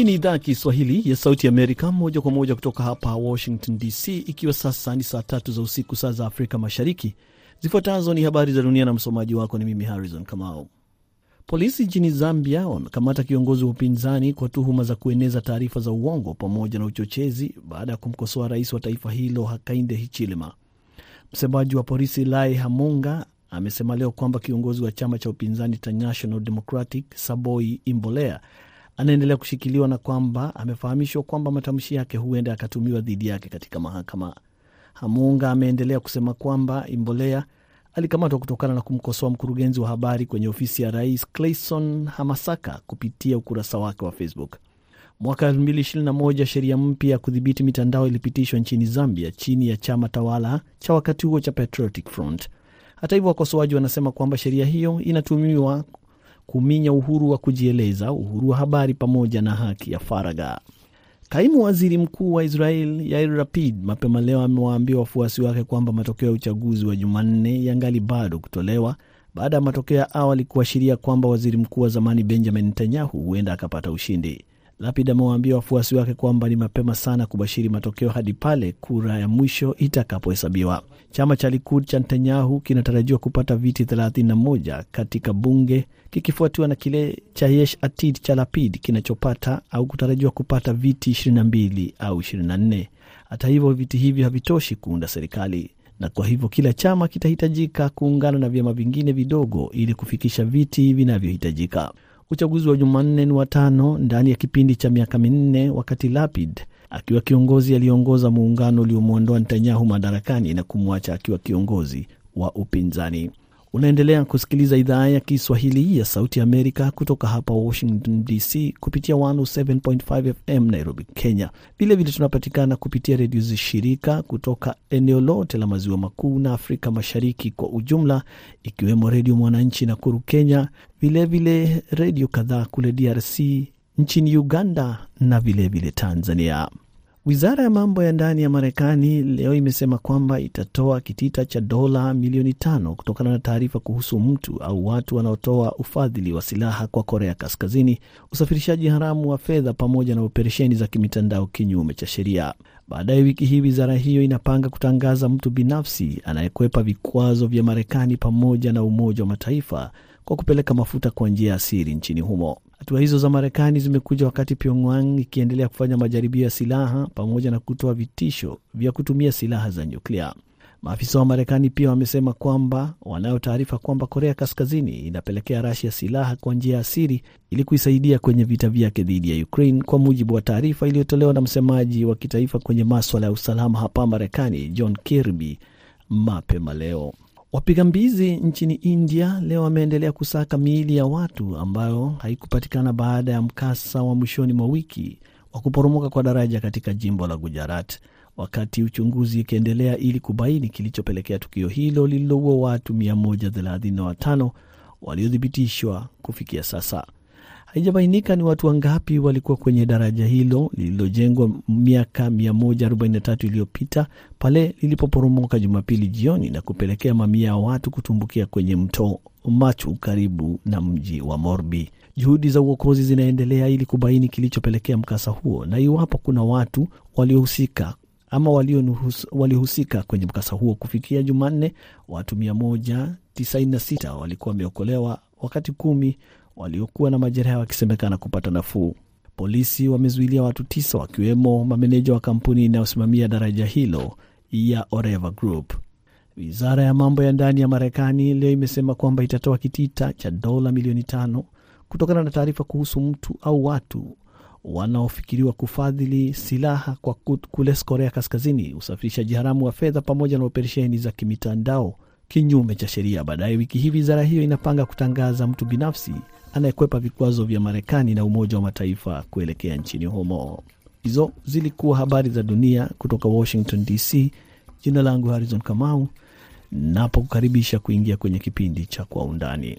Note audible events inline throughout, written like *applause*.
Hii ni idhaa ya Kiswahili ya Sauti Amerika, moja kwa moja kutoka hapa Washington DC, ikiwa sasa ni saa tatu za usiku, saa za Afrika Mashariki. Zifuatazo ni habari za dunia na msomaji wako ni mimi Harrison Kamau. Polisi nchini Zambia wamekamata kiongozi wa upinzani kwa tuhuma za kueneza taarifa za uongo pamoja na uchochezi baada ya kumkosoa rais wa taifa hilo Hakainde Hichilema. Msemaji wa polisi Lai Hamonga amesema leo kwamba kiongozi wa chama cha upinzani cha National Democratic Saboi Imbolea anaendelea kushikiliwa na kwamba amefahamishwa kwamba matamshi yake huenda yakatumiwa dhidi yake katika mahakama. Hamunga ameendelea kusema kwamba Imbolea alikamatwa kutokana na kumkosoa mkurugenzi wa habari kwenye ofisi ya rais Clayson Hamasaka kupitia ukurasa wake wa Facebook. Mwaka 2021 sheria mpya ya kudhibiti mitandao ilipitishwa nchini Zambia chini ya chama tawala cha wakati huo cha Patriotic Front. Hata hivyo, wakosoaji wanasema kwamba sheria hiyo inatumiwa kuminya uhuru wa kujieleza, uhuru wa habari pamoja na haki ya faragha. Kaimu waziri mkuu wa Israel Yair Lapid mapema leo amewaambia wafuasi wake kwamba matokeo ya uchaguzi wa Jumanne yangali bado kutolewa baada ya matokeo ya awali kuashiria kwamba waziri mkuu wa zamani Benjamin Netanyahu huenda akapata ushindi. Lapid amewaambia wafuasi wake kwamba ni mapema sana kubashiri matokeo hadi pale kura ya mwisho itakapohesabiwa. Chama cha Likud cha Netanyahu kinatarajiwa kupata viti 31 katika bunge kikifuatiwa na kile cha Yesh Atid cha Lapid kinachopata au kutarajiwa kupata viti 22 au 24. Hata hivyo, viti hivyo havitoshi kuunda serikali na kwa hivyo kila chama kitahitajika kuungana na vyama vingine vidogo ili kufikisha viti vinavyohitajika. Uchaguzi wa Jumanne ni watano ndani ya kipindi cha miaka minne, wakati Lapid akiwa kiongozi aliyeongoza muungano uliomwondoa Netanyahu madarakani na kumwacha akiwa kiongozi wa upinzani. Unaendelea kusikiliza idhaa ya Kiswahili ya Sauti ya Amerika kutoka hapa Washington DC kupitia 107.5 FM Nairobi, Kenya. Vilevile tunapatikana kupitia redio zishirika kutoka eneo lote la maziwa makuu na Afrika Mashariki kwa ujumla, ikiwemo Redio Mwananchi Nakuru, Kenya, vilevile redio kadhaa kule DRC, nchini Uganda na vilevile vile Tanzania. Wizara ya mambo ya ndani ya Marekani leo imesema kwamba itatoa kitita cha dola milioni tano kutokana na taarifa kuhusu mtu au watu wanaotoa ufadhili wa silaha kwa Korea Kaskazini, usafirishaji haramu wa fedha, pamoja na operesheni za kimitandao kinyume cha sheria. Baadaye wiki hii wizara hiyo inapanga kutangaza mtu binafsi anayekwepa vikwazo vya Marekani pamoja na Umoja wa Mataifa kwa kupeleka mafuta kwa njia ya siri nchini humo. Hatua hizo za Marekani zimekuja wakati Pyongyang ikiendelea kufanya majaribio ya silaha pamoja na kutoa vitisho vya kutumia silaha za nyuklia. Maafisa wa Marekani pia wamesema kwamba wanayo taarifa kwamba Korea Kaskazini inapelekea Rasia silaha kwa njia ya siri ili kuisaidia kwenye vita vyake dhidi ya Ukraine, kwa mujibu wa taarifa iliyotolewa na msemaji wa kitaifa kwenye maswala ya usalama hapa Marekani, John Kirby mapema leo. Wapiga mbizi nchini India leo wameendelea kusaka miili ya watu ambayo haikupatikana baada ya mkasa wa mwishoni mwa wiki wa kuporomoka kwa daraja katika jimbo la Gujarat, wakati uchunguzi ikiendelea ili kubaini kilichopelekea tukio hilo lililoua watu 135 waliothibitishwa kufikia sasa. Haijabainika ni watu wangapi walikuwa kwenye daraja hilo lililojengwa miaka 143 iliyopita pale lilipoporomoka Jumapili jioni na kupelekea mamia ya watu kutumbukia kwenye mto Machu karibu na mji wa Morbi. Juhudi za uokozi zinaendelea ili kubaini kilichopelekea mkasa huo na iwapo kuna watu waliohusika ama waliohusika kwenye mkasa huo. Kufikia Jumanne, watu 196 walikuwa wameokolewa wakati kumi waliokuwa na majeraha wakisemekana kupata nafuu. Polisi wamezuilia watu tisa wakiwemo mameneja wa kampuni inayosimamia daraja hilo ya Oreva Group. Wizara ya mambo ya ndani ya Marekani leo imesema kwamba itatoa kitita cha dola milioni tano kutokana na taarifa kuhusu mtu au watu wanaofikiriwa kufadhili silaha kwa kule Korea Kaskazini, usafirishaji haramu wa fedha pamoja na operesheni za kimitandao kinyume cha sheria. Baadaye wiki hii wizara hiyo inapanga kutangaza mtu binafsi anayekwepa vikwazo vya Marekani na Umoja wa Mataifa kuelekea nchini humo. Hizo zilikuwa habari za dunia kutoka Washington DC. Jina langu Harrison Kamau, napokukaribisha kuingia kwenye kipindi cha Kwa Undani.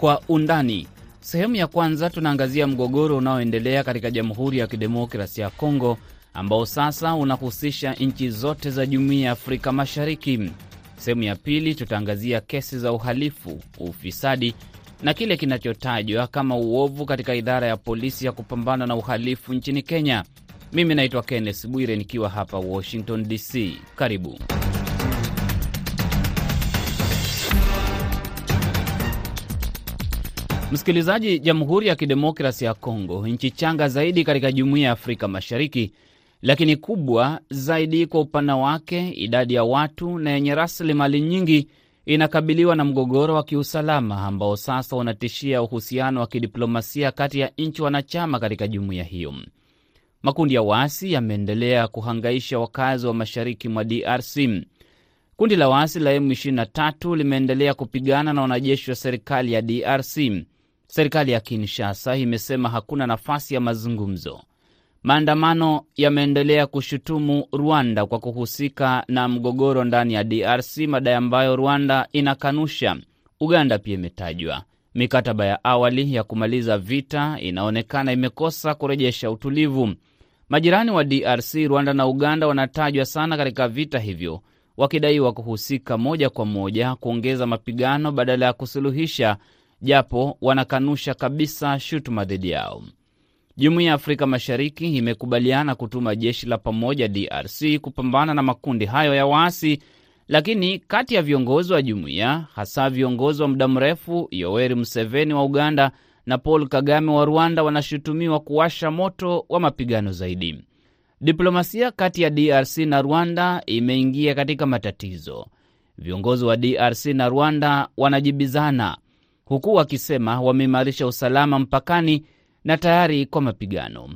Kwa undani. Sehemu ya kwanza tunaangazia mgogoro unaoendelea katika Jamhuri ya Kidemokrasia ya Kongo ambao sasa unahusisha nchi zote za Jumuiya ya Afrika Mashariki. Sehemu ya pili tutaangazia kesi za uhalifu, ufisadi na kile kinachotajwa kama uovu katika idara ya polisi ya kupambana na uhalifu nchini Kenya. Mimi naitwa Kenneth Bwire nikiwa hapa Washington DC. Karibu. Msikilizaji, Jamhuri ya Kidemokrasi ya Kongo, nchi changa zaidi katika Jumuiya ya Afrika Mashariki, lakini kubwa zaidi kwa upana wake, idadi ya watu na yenye rasilimali nyingi, inakabiliwa na mgogoro wa kiusalama ambao sasa unatishia uhusiano wa kidiplomasia kati ya nchi wanachama katika jumuiya hiyo. Makundi ya waasi yameendelea kuhangaisha wakazi wa mashariki mwa DRC. Kundi la waasi la M23 limeendelea kupigana na wanajeshi wa serikali ya DRC. Serikali ya Kinshasa imesema hakuna nafasi ya mazungumzo. Maandamano yameendelea kushutumu Rwanda kwa kuhusika na mgogoro ndani ya DRC, madai ambayo Rwanda inakanusha. Uganda pia imetajwa. Mikataba ya awali ya kumaliza vita inaonekana imekosa kurejesha utulivu. Majirani wa DRC, Rwanda na Uganda, wanatajwa sana katika vita hivyo, wakidaiwa kuhusika moja kwa moja kuongeza mapigano badala ya kusuluhisha, japo wanakanusha kabisa shutuma dhidi yao. Jumuiya ya Afrika Mashariki imekubaliana kutuma jeshi la pamoja DRC kupambana na makundi hayo ya waasi, lakini kati ya viongozi wa jumuiya, hasa viongozi wa muda mrefu Yoweri Museveni wa Uganda na Paul Kagame wa Rwanda, wanashutumiwa kuwasha moto wa mapigano zaidi. Diplomasia kati ya DRC na Rwanda imeingia katika matatizo. Viongozi wa DRC na Rwanda wanajibizana, huku wakisema wameimarisha usalama mpakani na tayari kwa mapigano.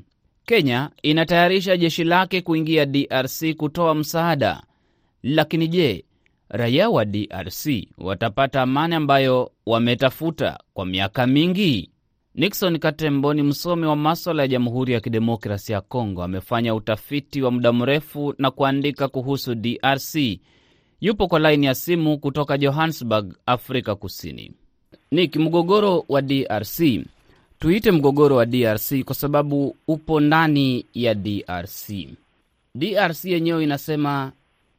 Kenya inatayarisha jeshi lake kuingia DRC kutoa msaada, lakini je, raia wa DRC watapata amani ambayo wametafuta kwa miaka mingi? Nixon Katembo ni msomi wa maswala ya Jamhuri ya Kidemokrasi ya Kongo. Amefanya utafiti wa muda mrefu na kuandika kuhusu DRC. Yupo kwa laini ya simu kutoka Johannesburg, Afrika Kusini. Nick, mgogoro wa DRC tuite mgogoro wa DRC kwa sababu upo ndani ya DRC. DRC yenyewe inasema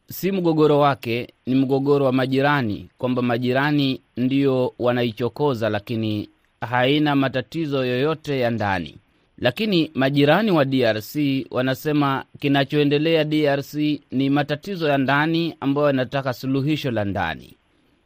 si mgogoro wake, ni mgogoro wa majirani, kwamba majirani ndio wanaichokoza, lakini haina matatizo yoyote ya ndani. Lakini majirani wa DRC wanasema kinachoendelea DRC ni matatizo ya ndani ambayo yanataka suluhisho la ndani.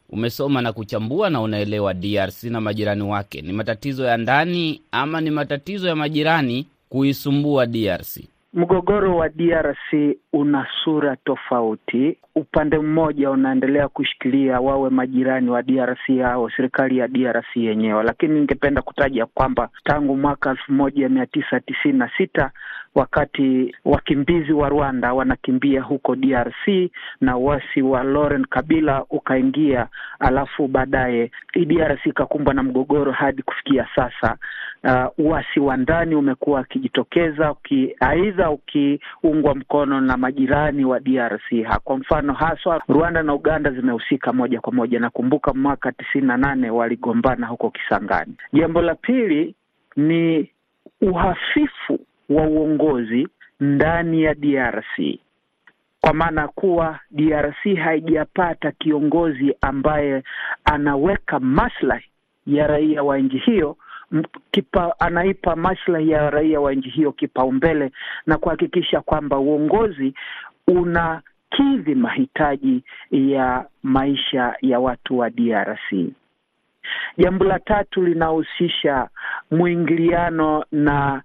Umesoma na kuchambua na unaelewa DRC na majirani wake, ni matatizo ya ndani ama ni matatizo ya majirani kuisumbua DRC? Mgogoro wa DRC una sura tofauti. Upande mmoja unaendelea kushikilia wawe majirani wa DRC au serikali ya DRC yenyewe, lakini ningependa kutaja kwamba tangu mwaka elfu moja mia tisa tisini na sita wakati wakimbizi wa Rwanda wanakimbia huko DRC na uasi wa Laurent Kabila ukaingia, alafu baadaye DRC ikakumbwa na mgogoro hadi kufikia sasa. Uh, uasi wa ndani umekuwa ukijitokeza uki, aidha ukiungwa mkono na majirani wa DRC. Kwa mfano haswa Rwanda na Uganda zimehusika moja kwa moja. Nakumbuka mwaka tisini na nane waligombana huko Kisangani. Jambo la pili ni uhafifu wa uongozi ndani ya DRC kwa maana kuwa DRC haijapata kiongozi ambaye anaweka maslahi ya raia wa nchi hiyo kipa, anaipa maslahi ya raia wa nchi hiyo kipaumbele na kuhakikisha kwamba uongozi unakidhi mahitaji ya maisha ya watu wa DRC. Jambo la tatu linahusisha mwingiliano na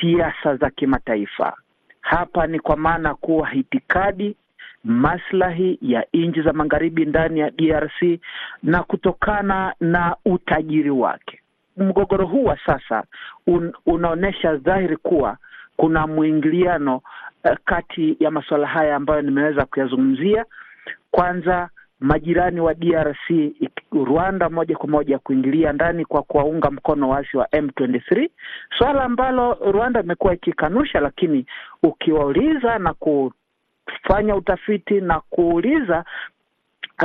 siasa za kimataifa. Hapa ni kwa maana kuwa itikadi, maslahi ya nchi za magharibi ndani ya DRC na kutokana na utajiri wake. Mgogoro huu wa sasa un, unaonyesha dhahiri kuwa kuna mwingiliano uh, kati ya masuala haya ambayo nimeweza kuyazungumzia. Kwanza majirani wa DRC Rwanda moja kwa moja kuingilia ndani kwa kuwaunga mkono waasi wa M23, swala ambalo Rwanda imekuwa ikikanusha, lakini ukiwauliza na kufanya utafiti na kuuliza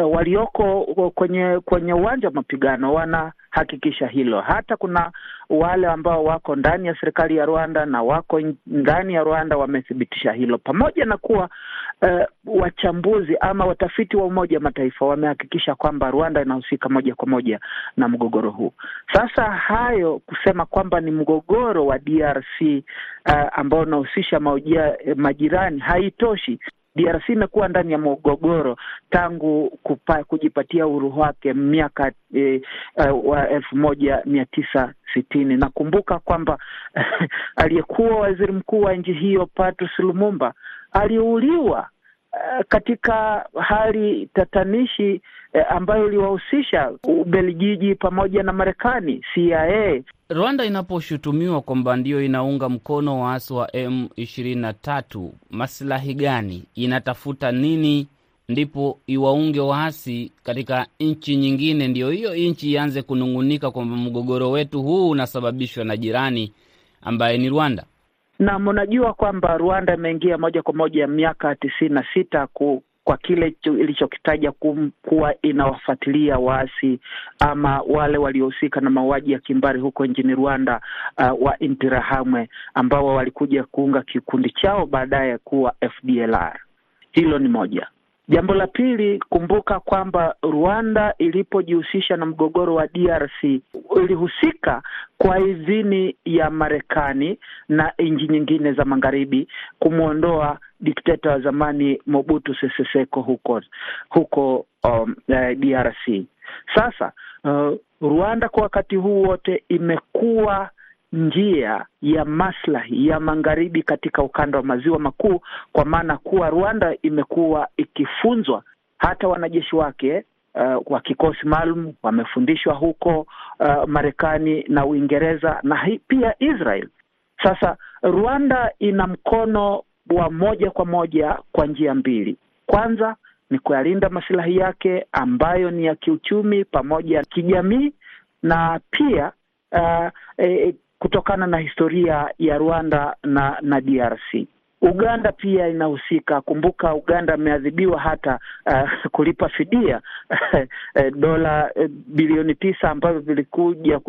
uh, walioko kwenye kwenye uwanja wa mapigano wana wamehakikisha hilo. Hata kuna wale ambao wako ndani ya serikali ya Rwanda na wako ndani ya Rwanda wamethibitisha hilo, pamoja na kuwa uh, wachambuzi ama watafiti wa Umoja wa Mataifa wamehakikisha kwamba Rwanda inahusika moja kwa moja na mgogoro huu. Sasa hayo kusema kwamba ni mgogoro wa DRC uh, ambao unahusisha majirani haitoshi. DRC imekuwa ndani ya mgogoro tangu kupa, kujipatia uhuru wake miaka eh, uh, wa elfu moja mia tisa sitini. Nakumbuka kwamba *laughs* aliyekuwa waziri mkuu wa nchi hiyo Patrice Lumumba aliuliwa uh, katika hali tatanishi uh, ambayo iliwahusisha Ubelgiji pamoja na Marekani, CIA. Rwanda inaposhutumiwa kwamba ndiyo inaunga mkono waasi wa M ishirini na tatu, masilahi gani? Inatafuta nini ndipo iwaunge waasi katika nchi nyingine, ndiyo hiyo nchi ianze kunung'unika kwamba mgogoro wetu huu unasababishwa na jirani ambaye ni Rwanda? Na mnajua kwamba Rwanda imeingia moja kwa moja miaka tisini na sita ku kwa kile ilichokitaja kuwa inawafuatilia waasi ama wale waliohusika na mauaji ya kimbari huko nchini Rwanda, uh, wa Interahamwe ambao walikuja kuunga kikundi chao baadaye kuwa FDLR. Hilo ni moja. Jambo la pili, kumbuka kwamba Rwanda ilipojihusisha na mgogoro wa DRC ilihusika kwa idhini ya Marekani na nchi nyingine za magharibi kumwondoa dikteta wa zamani Mobutu Sese Seko huko huko um, eh, DRC. Sasa uh, Rwanda kwa wakati huu wote imekuwa njia ya maslahi ya magharibi katika ukanda wa maziwa makuu, kwa maana kuwa Rwanda imekuwa ikifunzwa, hata wanajeshi wake uh, wa kikosi maalum wamefundishwa huko uh, Marekani na Uingereza na hi, pia Israel. Sasa Rwanda ina mkono wa moja kwa moja kwa njia mbili. Kwanza ni kuyalinda masilahi yake ambayo ni ya kiuchumi pamoja kijamii, na pia uh, eh, kutokana na historia ya Rwanda na na DRC. Uganda pia inahusika. Kumbuka Uganda ameadhibiwa hata uh, kulipa fidia *laughs* dola uh, bilioni tisa ambavyo vilikuja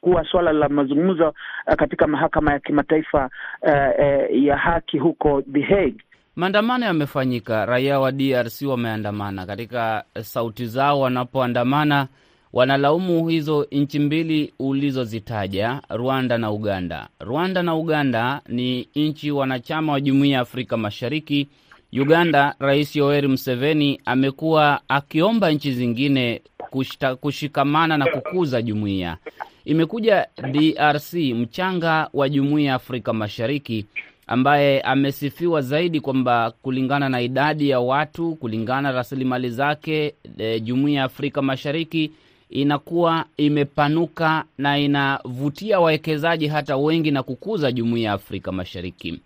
kuwa swala la mazungumzo katika mahakama ya kimataifa uh, uh, ya haki huko The Hague. Maandamano yamefanyika, raia wa DRC wameandamana. Katika sauti zao wanapoandamana wanalaumu hizo nchi mbili ulizozitaja, Rwanda na Uganda. Rwanda na Uganda ni nchi wanachama wa Jumuiya ya Afrika Mashariki. Uganda, Rais Yoweri Museveni amekuwa akiomba nchi zingine kushita, kushikamana na kukuza jumuiya. Imekuja DRC, mchanga wa Jumuiya ya Afrika Mashariki, ambaye amesifiwa zaidi kwamba kulingana na idadi ya watu, kulingana na rasilimali zake, e, Jumuiya ya Afrika Mashariki inakuwa imepanuka na inavutia wawekezaji hata wengi na kukuza jumuiya ya Afrika Mashariki.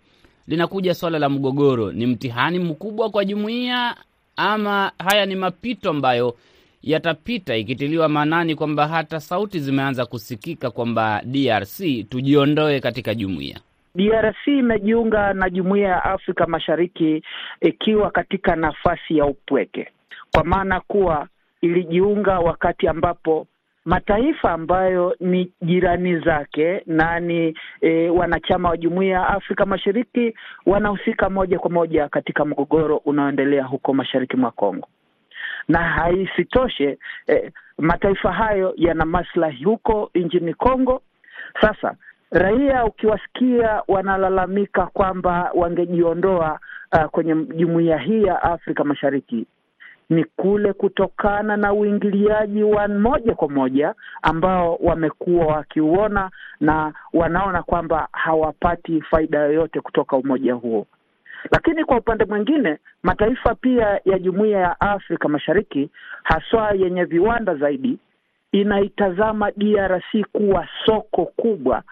Linakuja swala la mgogoro, ni mtihani mkubwa kwa jumuiya ama haya ni mapito ambayo yatapita, ikitiliwa maanani kwamba hata sauti zimeanza kusikika kwamba DRC tujiondoe katika jumuiya. DRC imejiunga na jumuiya ya Afrika Mashariki ikiwa katika nafasi ya upweke, kwa maana kuwa ilijiunga wakati ambapo mataifa ambayo ni jirani zake na ni e, wanachama wa jumuiya ya Afrika Mashariki wanahusika moja kwa moja katika mgogoro unaoendelea huko mashariki mwa Kongo, na haisitoshe e, mataifa hayo yana maslahi huko nchini Kongo. Sasa raia ukiwasikia wanalalamika kwamba wangejiondoa uh, kwenye jumuiya hii ya Afrika Mashariki ni kule kutokana na uingiliaji wa moja kwa moja ambao wamekuwa wakiuona na wanaona kwamba hawapati faida yoyote kutoka umoja huo. Lakini kwa upande mwingine, mataifa pia ya jumuiya ya Afrika Mashariki haswa yenye viwanda zaidi inaitazama DRC kuwa soko kubwa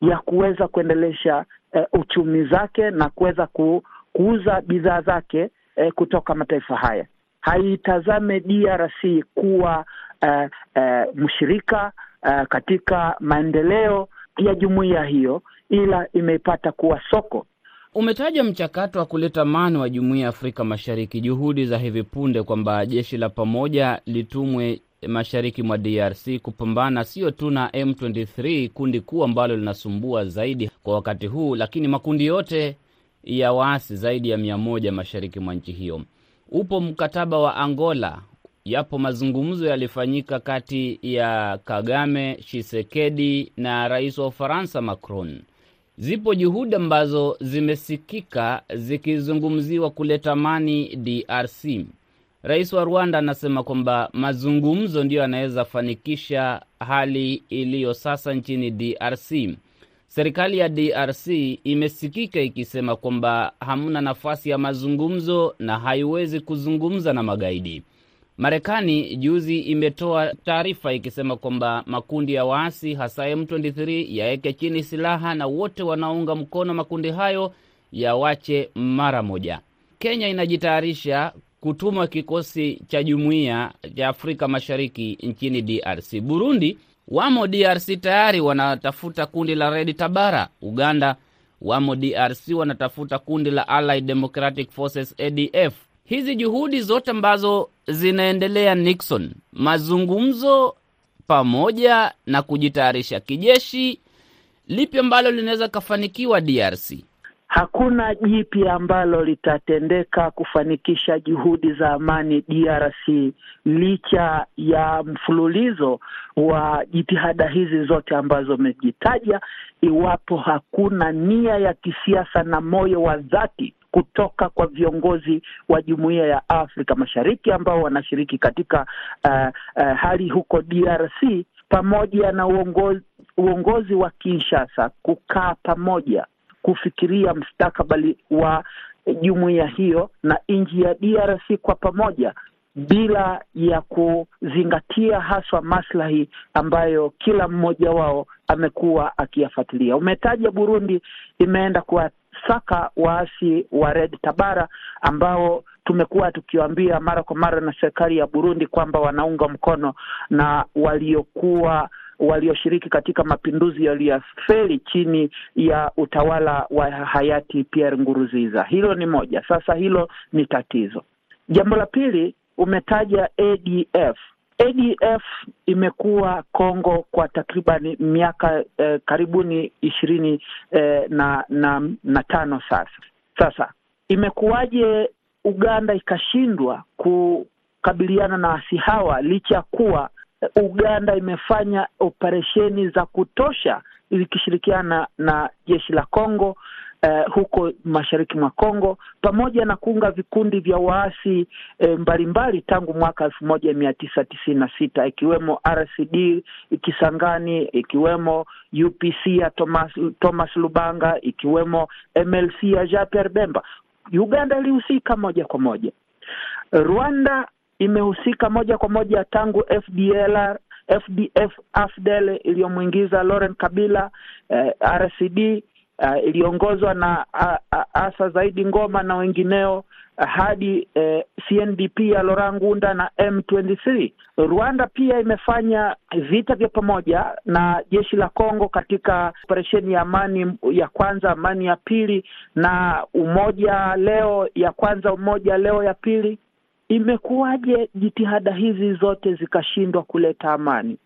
ya kuweza kuendelesha eh, uchumi zake na kuweza ku, kuuza bidhaa zake eh, kutoka mataifa haya haitazame DRC kuwa uh, uh, mshirika uh, katika maendeleo ya jumuiya hiyo, ila imeipata kuwa soko. Umetaja mchakato wa kuleta amani wa jumuiya ya Afrika Mashariki, juhudi za hivi punde kwamba jeshi la pamoja litumwe mashariki mwa DRC kupambana sio tu na M23, kundi kuu ambalo linasumbua zaidi kwa wakati huu, lakini makundi yote ya waasi zaidi ya mia moja mashariki mwa nchi hiyo. Upo mkataba wa Angola, yapo mazungumzo yalifanyika kati ya Kagame, Tshisekedi na rais wa Ufaransa Macron. Zipo juhudi ambazo zimesikika zikizungumziwa kuleta amani DRC. Rais wa Rwanda anasema kwamba mazungumzo ndiyo yanaweza fanikisha hali iliyo sasa nchini DRC. Serikali ya DRC imesikika ikisema kwamba hamna nafasi ya mazungumzo na haiwezi kuzungumza na magaidi. Marekani juzi imetoa taarifa ikisema kwamba makundi ya waasi hasa M23 yaweke chini silaha na wote wanaounga mkono makundi hayo yawache mara moja. Kenya inajitayarisha kutuma kikosi cha jumuiya ya Afrika Mashariki nchini DRC. Burundi wamo DRC tayari wanatafuta kundi la Red Tabara. Uganda wamo DRC wanatafuta kundi la Allied Democratic Forces ADF. Hizi juhudi zote ambazo zinaendelea, Nixon, mazungumzo pamoja na kujitayarisha kijeshi, lipi ambalo linaweza kafanikiwa DRC? Hakuna jipya ambalo litatendeka kufanikisha juhudi za amani DRC licha ya mfululizo wa jitihada hizi zote ambazo umejitaja, iwapo hakuna nia ya kisiasa na moyo wa dhati kutoka kwa viongozi wa Jumuiya ya Afrika Mashariki ambao wanashiriki katika uh, uh, hali huko DRC pamoja na uongozi, uongozi wa Kinshasa kukaa pamoja kufikiria mustakabali wa jumuiya hiyo na nchi ya DRC kwa pamoja bila ya kuzingatia haswa maslahi ambayo kila mmoja wao amekuwa akiyafuatilia. Umetaja Burundi imeenda kuwasaka waasi wa Red Tabara ambao tumekuwa tukiwaambia mara kwa mara na serikali ya Burundi kwamba wanaunga mkono na waliokuwa walioshiriki katika mapinduzi yaliyofeli chini ya utawala wa hayati Pierre Nguruziza. Hilo ni moja. Sasa hilo ni tatizo. Jambo la pili, umetaja ADF. ADF imekuwa Kongo kwa takriban miaka eh, karibuni ishirini eh, na, na na tano sasa. Sasa imekuwaje Uganda ikashindwa kukabiliana na waasi hawa licha ya kuwa Uganda imefanya operesheni za kutosha ikishirikiana na jeshi la Kongo uh, huko mashariki mwa Kongo pamoja na kuunga vikundi vya waasi eh, mbalimbali tangu mwaka elfu moja mia tisa tisini na sita ikiwemo RCD Kisangani, ikiwemo UPC ya Thomas, Thomas Lubanga, ikiwemo MLC ya Jean Pierre Bemba. Uganda ilihusika moja kwa moja. Rwanda imehusika moja kwa moja tangu FDLR, FDF AFDL iliyomwingiza Laurent Kabila eh, RCD eh, iliongozwa na Asa Zaidi Ngoma na wengineo uh, hadi eh, CNDP ya Laurent Ngunda na M23. Rwanda pia imefanya vita vya pamoja na jeshi la Kongo katika operesheni ya amani ya kwanza, amani ya pili, na umoja leo ya kwanza, umoja leo ya pili. Imekuwaje jitihada hizi zote zikashindwa kuleta amani?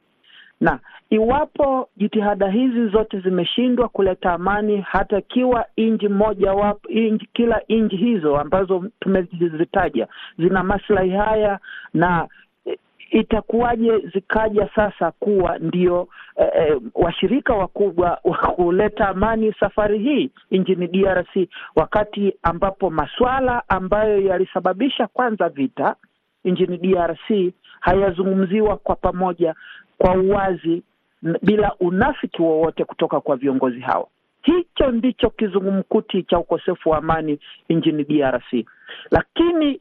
Na iwapo jitihada hizi zote zimeshindwa kuleta amani, hata ikiwa nchi moja wapo, inji, kila nchi hizo ambazo tumezitaja zina maslahi haya, na itakuwaje zikaja sasa kuwa ndio eh, eh, washirika wakubwa *laughs* wa kuleta amani safari hii nchini DRC, wakati ambapo masuala ambayo yalisababisha kwanza vita nchini DRC hayazungumziwa kwa pamoja kwa uwazi bila unafiki wowote kutoka kwa viongozi hawa. Hicho ndicho kizungumkuti cha ukosefu wa amani nchini DRC, lakini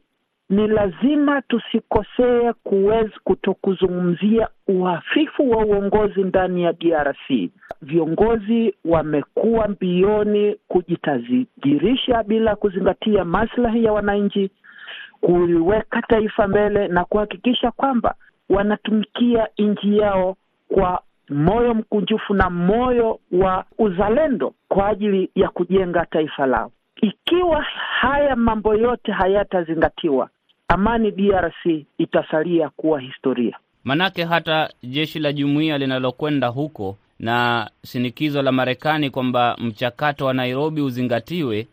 ni lazima tusikosee kuweza kutokuzungumzia uhafifu wa uongozi ndani ya DRC. Viongozi wamekuwa mbioni kujitajirisha bila kuzingatia maslahi ya wananchi, kuliweka taifa mbele na kuhakikisha kwamba wanatumikia nchi yao kwa moyo mkunjufu na moyo wa uzalendo kwa ajili ya kujenga taifa lao. Ikiwa haya mambo yote hayatazingatiwa, amani DRC itasalia kuwa historia. Manake hata jeshi la jumuiya linalokwenda huko na shinikizo la Marekani kwamba mchakato wa Nairobi uzingatiwe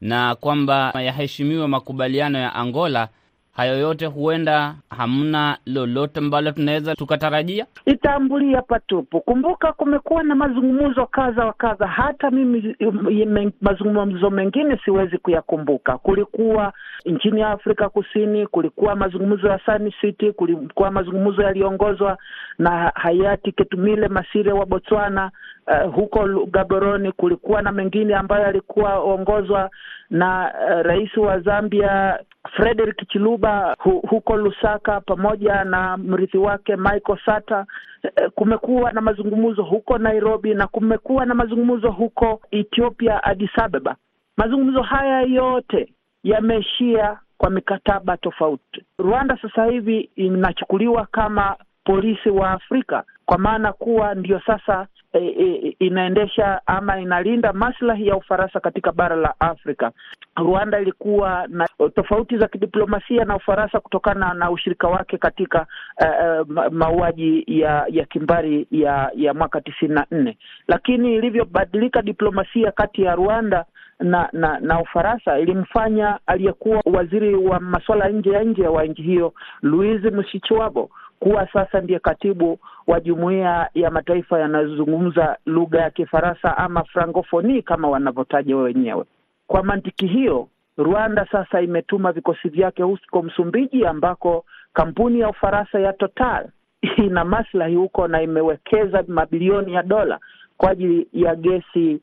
na kwamba yaheshimiwe makubaliano ya Angola, hayo yote huenda hamna lolote ambalo tunaweza tukatarajia. Itambulia patupu. Kumbuka, kumekuwa na mazungumzo kadha wa kadha, hata mimi um, mazungumzo mengine siwezi kuyakumbuka. Kulikuwa nchini Afrika Kusini, kulikuwa mazungumzo ya Sun City, kulikuwa mazungumzo yaliyoongozwa na hayati Ketumile Masire wa Botswana. Uh, huko Gaborone kulikuwa na mengine ambayo yalikuwa ongozwa na uh, rais wa Zambia Frederick Chiluba hu, huko Lusaka pamoja na mrithi wake Michael Sata. Uh, kumekuwa na mazungumzo huko Nairobi na kumekuwa na mazungumzo huko Ethiopia Addis Ababa. Mazungumzo haya yote yameishia kwa mikataba tofauti. Rwanda sasa hivi inachukuliwa kama polisi wa Afrika kwa maana kuwa ndiyo sasa e, e, inaendesha ama inalinda maslahi ya Ufaransa katika bara la Afrika. Rwanda ilikuwa na tofauti za kidiplomasia na Ufaransa kutokana na ushirika wake katika uh, mauaji ya ya kimbari ya ya mwaka tisini na nne, lakini ilivyobadilika diplomasia kati ya Rwanda na na na Ufaransa ilimfanya aliyekuwa waziri wa masuala ya nje ya nje wa nchi hiyo Louise Mushikiwabo kuwa sasa ndiye katibu wa jumuiya ya mataifa yanayozungumza lugha ya Kifaransa ama Francophonie kama wanavyotaja wenyewe. Kwa mantiki hiyo, Rwanda sasa imetuma vikosi vyake huko Msumbiji, ambako kampuni ya Ufaransa ya Total *laughs* ina maslahi huko na imewekeza mabilioni ya dola kwa ajili ya gesi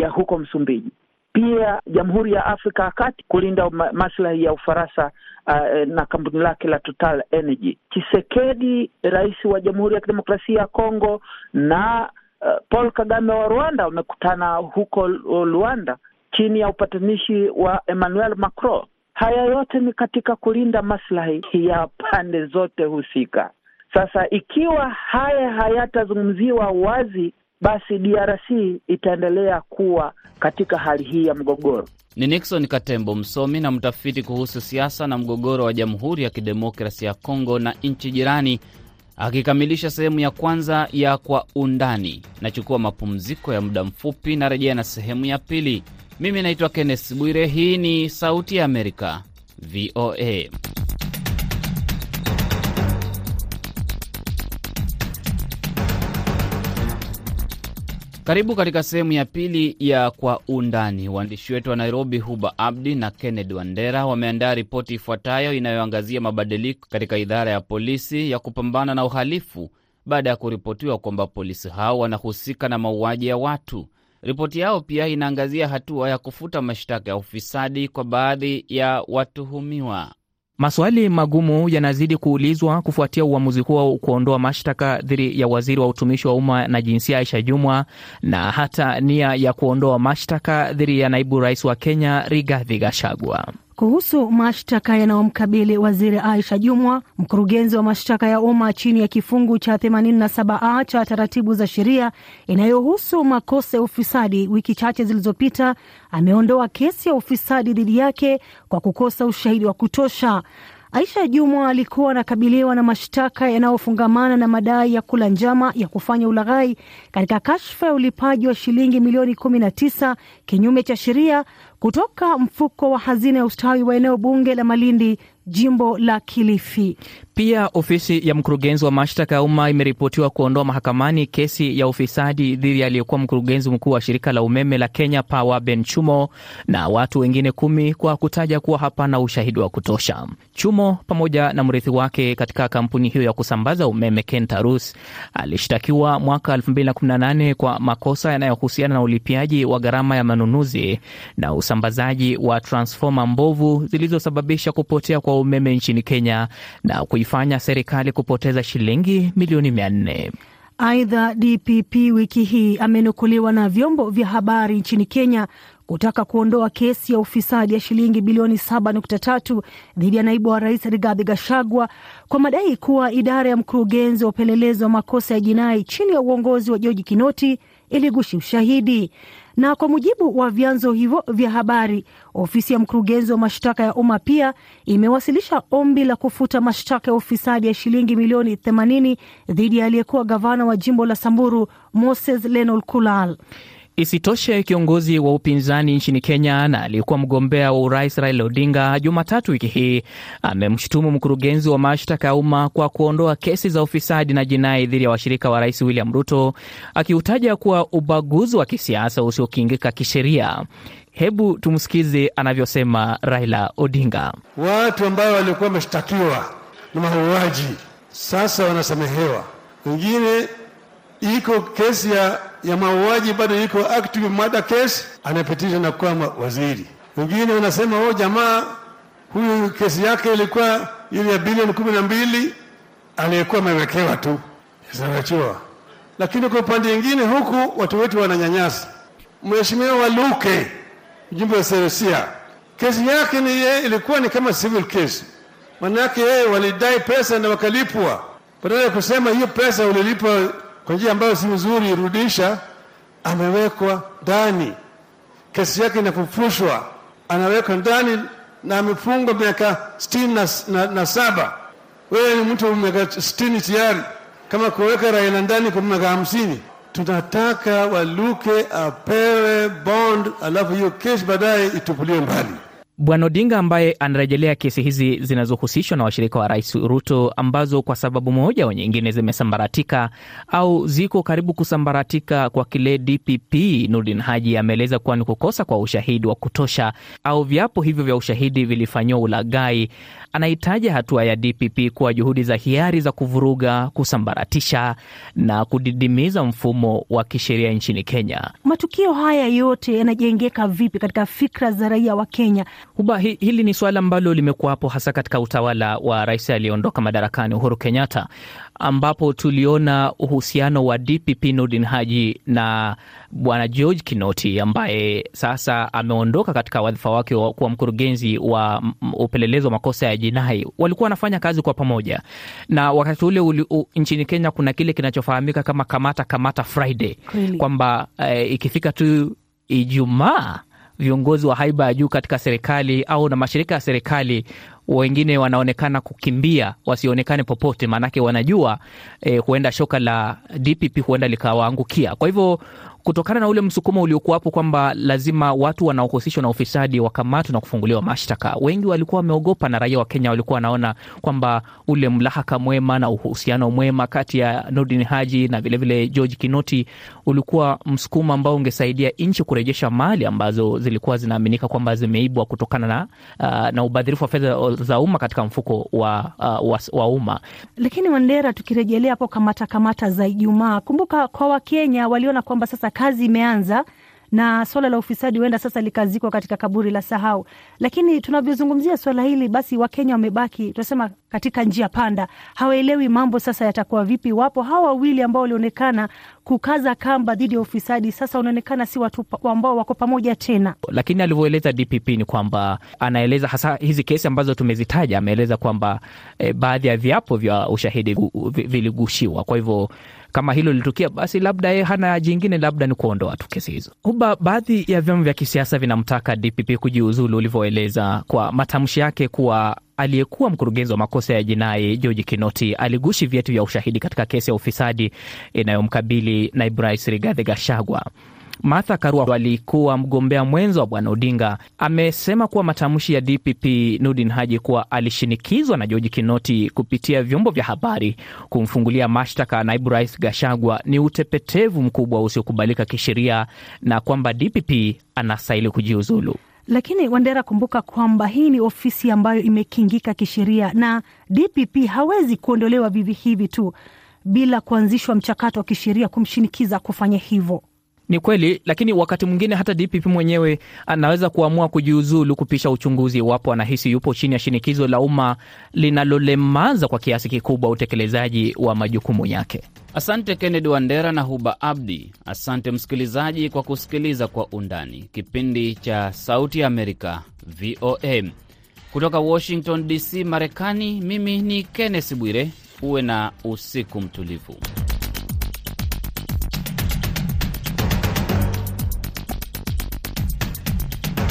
ya huko Msumbiji. Pia Jamhuri ya Afrika ya Kati kulinda maslahi ya Ufaransa uh, na kampuni lake la Total Energy. Chisekedi, rais wa Jamhuri ya Kidemokrasia ya Kongo na uh, Paul Kagame wa Rwanda wamekutana huko Luanda chini ya upatanishi wa Emmanuel Macron. Haya yote ni katika kulinda maslahi ya pande zote husika. Sasa ikiwa haya hayatazungumziwa wazi basi DRC itaendelea kuwa katika hali hii ya mgogoro. Ni Nixon Katembo, msomi na mtafiti kuhusu siasa na mgogoro wa Jamhuri ya Kidemokrasia ya Kongo na nchi jirani, akikamilisha sehemu ya kwanza ya Kwa Undani. Nachukua mapumziko ya muda mfupi, na rejea na sehemu ya pili. Mimi naitwa Kenneth Bwire. Hii ni Sauti ya Amerika, VOA. Karibu katika sehemu ya pili ya Kwa Undani. Waandishi wetu wa Nairobi, Huba Abdi na Kennedy Wandera, wameandaa ripoti ifuatayo inayoangazia mabadiliko katika idara ya polisi ya kupambana na uhalifu baada ya kuripotiwa kwamba polisi hao wanahusika na mauaji ya watu. Ripoti yao pia inaangazia hatua ya kufuta mashtaka ya ufisadi kwa baadhi ya watuhumiwa. Maswali magumu yanazidi kuulizwa kufuatia uamuzi huo kuondoa mashtaka dhidi ya waziri wa utumishi wa umma na jinsia Aisha Jumwa na hata nia ya kuondoa mashtaka dhidi ya naibu rais wa Kenya Rigathi Gachagua. Kuhusu mashtaka yanayomkabili waziri Aisha Jumwa, mkurugenzi wa mashtaka ya umma chini ya kifungu cha 87a cha taratibu za sheria inayohusu makosa ya ufisadi, wiki chache zilizopita ameondoa kesi ya ufisadi dhidi yake kwa kukosa ushahidi wa kutosha. Aisha Jumwa alikuwa anakabiliwa na mashtaka yanayofungamana na madai ya kula njama ya kufanya ulaghai katika kashfa ya ulipaji wa shilingi milioni 19 kinyume cha sheria kutoka mfuko wa hazina ya ustawi wa eneo bunge la Malindi, jimbo la Kilifi. Pia ofisi ya mkurugenzi wa mashtaka ya umma imeripotiwa kuondoa mahakamani kesi ya ufisadi dhidi aliyekuwa mkurugenzi mkuu wa shirika la umeme la Kenya Power Ben Chumo na watu wengine kumi kwa kutaja kuwa hapana ushahidi wa kutosha. Chumo pamoja na mrithi wake katika kampuni hiyo ya kusambaza umeme Ken alishtakiwa mwaka 2018 kwa makosa yanayohusiana na ulipiaji wa gharama ya manunuzi na usambazaji wa transfoma mbovu zilizosababisha kupotea kwa umeme nchini Kenya na kuifanya serikali kupoteza shilingi milioni mia nne. Aidha, DPP wiki hii amenukuliwa na vyombo vya habari nchini Kenya kutaka kuondoa kesi ya ufisadi ya shilingi bilioni 7.3 dhidi ya naibu wa rais Rigathi Gachagua kwa madai kuwa idara ya mkurugenzi wa upelelezi wa makosa ya jinai chini ya uongozi wa George Kinoti iligushi ushahidi. Na kwa mujibu wa vyanzo hivyo vya habari, ofisi ya mkurugenzi wa mashtaka ya umma pia imewasilisha ombi la kufuta mashtaka ya ufisadi ya shilingi milioni 80 dhidi ya aliyekuwa gavana wa jimbo la Samburu Moses Lenol Kulal. Isitoshe, kiongozi wa upinzani nchini Kenya na aliyekuwa mgombea wa urais Raila Odinga Jumatatu wiki hii amemshutumu mkurugenzi wa mashtaka ya umma kwa kuondoa kesi za ufisadi na jinai dhidi ya washirika wa rais William Ruto, akiutaja kuwa ubaguzi wa kisiasa usiokingika kisheria. Hebu tumsikize anavyosema Raila Odinga. Watu ambao walikuwa wameshtakiwa na mauaji sasa wanasamehewa, wengine iko kesi ya, ya mauaji bado iko active murder case, anapitisha na kuwa waziri. Wengine wanasema oh, jamaa huyu kesi yake ilikuwa ile ya bilioni kumi na mbili aliyekuwa amewekewa tu sanachiwa. Lakini kwa upande mwingine huku watu wetu wananyanyasa. Mheshimiwa Waluke mjumbe wa Seresia, kesi yake ni ye, ilikuwa ni kama civil case, manake yeye walidai pesa na wakalipwa. Badala ya kusema hiyo pesa ulilipwa kwa njia ambayo si nzuri, irudisha. Amewekwa ndani, kesi yake inafufushwa, anawekwa ndani na amefungwa miaka sitini na, na, na saba. Wewe ni mtu miaka sitini tayari, kama kuweka raia ndani kwa miaka hamsini. Tunataka Waluke apewe bond, alafu hiyo kesi baadaye itupuliwe mbali. Bwana Odinga ambaye anarejelea kesi hizi zinazohusishwa na washirika wa rais Ruto ambazo kwa sababu moja au nyingine zimesambaratika au ziko karibu kusambaratika kwa kile DPP Nurdin Haji ameeleza kuwa ni kukosa kwa ushahidi wa kutosha au viapo hivyo vya ushahidi vilifanyiwa ulaghai. Anahitaja hatua ya DPP kuwa juhudi za hiari za kuvuruga, kusambaratisha na kudidimiza mfumo wa kisheria nchini Kenya. Matukio haya yote yanajengeka vipi katika fikra za raia wa Kenya? Huba, hi, hili ni suala ambalo limekuwapo hasa katika utawala wa rais aliyeondoka madarakani Uhuru Kenyatta, ambapo tuliona uhusiano wa DPP Nurdin Haji na bwana George Kinoti ambaye sasa ameondoka katika wadhifa wake wa kuwa mkurugenzi wa upelelezi wa makosa ya jinai. Walikuwa wanafanya kazi kwa pamoja, na wakati ule uli, u, nchini Kenya kuna kile kinachofahamika kama kamata kamata Friday, kwamba eh, ikifika tu Ijumaa viongozi wa haiba ya juu katika serikali au na mashirika ya serikali wengine wanaonekana kukimbia wasionekane popote, maanake wanajua eh, huenda shoka la DPP huenda likawaangukia. Kwa hivyo kutokana na ule msukumo uliokuwapo kwamba lazima watu wanaohusishwa na ufisadi wakamatwe na kufunguliwa mashtaka, wengi walikuwa wameogopa, na raia wa Kenya walikuwa wanaona kwamba ule mlahaka mwema na uhusiano mwema kati ya Nordin Haji na vilevile vile George Kinoti ulikuwa msukumo ambao ungesaidia nchi kurejesha mali ambazo zilikuwa zinaaminika kwamba zimeibwa kutokana na, uh, na ubadhirifu wa fedha za umma katika mfuko wa, uh, wa, wa umma. Lakini Wandera, tukirejelea hapo kamata kamata za Ijumaa, kumbuka kwa Wakenya waliona kwamba sasa kazi imeanza na swala la ufisadi huenda sasa likazikwa katika kaburi la sahau. Lakini tunavyozungumzia swala hili, basi Wakenya wamebaki tunasema katika njia panda, hawaelewi mambo sasa yatakuwa vipi. Wapo hawa wawili ambao walionekana kukaza kamba dhidi ya ufisadi, sasa wanaonekana si watu ambao wako pamoja tena. Lakini alivyoeleza DPP ni kwamba anaeleza hasa hizi kesi ambazo tumezitaja, ameeleza kwamba eh, baadhi ya viapo vya ushahidi viligushiwa, kwa hivyo kama hilo lilitukia basi labda yeye hana jingine, labda ni kuondoa tu kesi hizo. Huba, baadhi ya vyama vya kisiasa vinamtaka DPP kujiuzulu, ulivyoeleza kwa matamshi yake kuwa aliyekuwa mkurugenzi wa makosa ya jinai George Kinoti aligushi vyeti vya ushahidi katika kesi ya ufisadi inayomkabili naibu rais Rigathi Gachagua. Martha Karua alikuwa mgombea mwenza wa bwana Odinga amesema kuwa matamshi ya DPP Nurdin Haji kuwa alishinikizwa na George Kinoti kupitia vyombo vya habari kumfungulia mashtaka naibu rais Gashagwa ni utepetevu mkubwa usiokubalika kisheria na kwamba DPP anastahili kujiuzulu. Lakini Wandera, kumbuka kwamba hii ni ofisi ambayo imekingika kisheria na DPP hawezi kuondolewa vivi hivi tu bila kuanzishwa mchakato wa kisheria kumshinikiza kufanya hivyo. Ni kweli, lakini wakati mwingine hata DPP mwenyewe anaweza kuamua kujiuzulu kupisha uchunguzi iwapo anahisi yupo chini ya shinikizo la umma linalolemaza kwa kiasi kikubwa utekelezaji wa majukumu yake. Asante Kennedy Wandera na Huba Abdi. Asante msikilizaji kwa kusikiliza Kwa Undani, kipindi cha Sauti ya Amerika, VOA kutoka Washington DC, Marekani. Mimi ni Kenneth Bwire. Uwe na usiku mtulivu.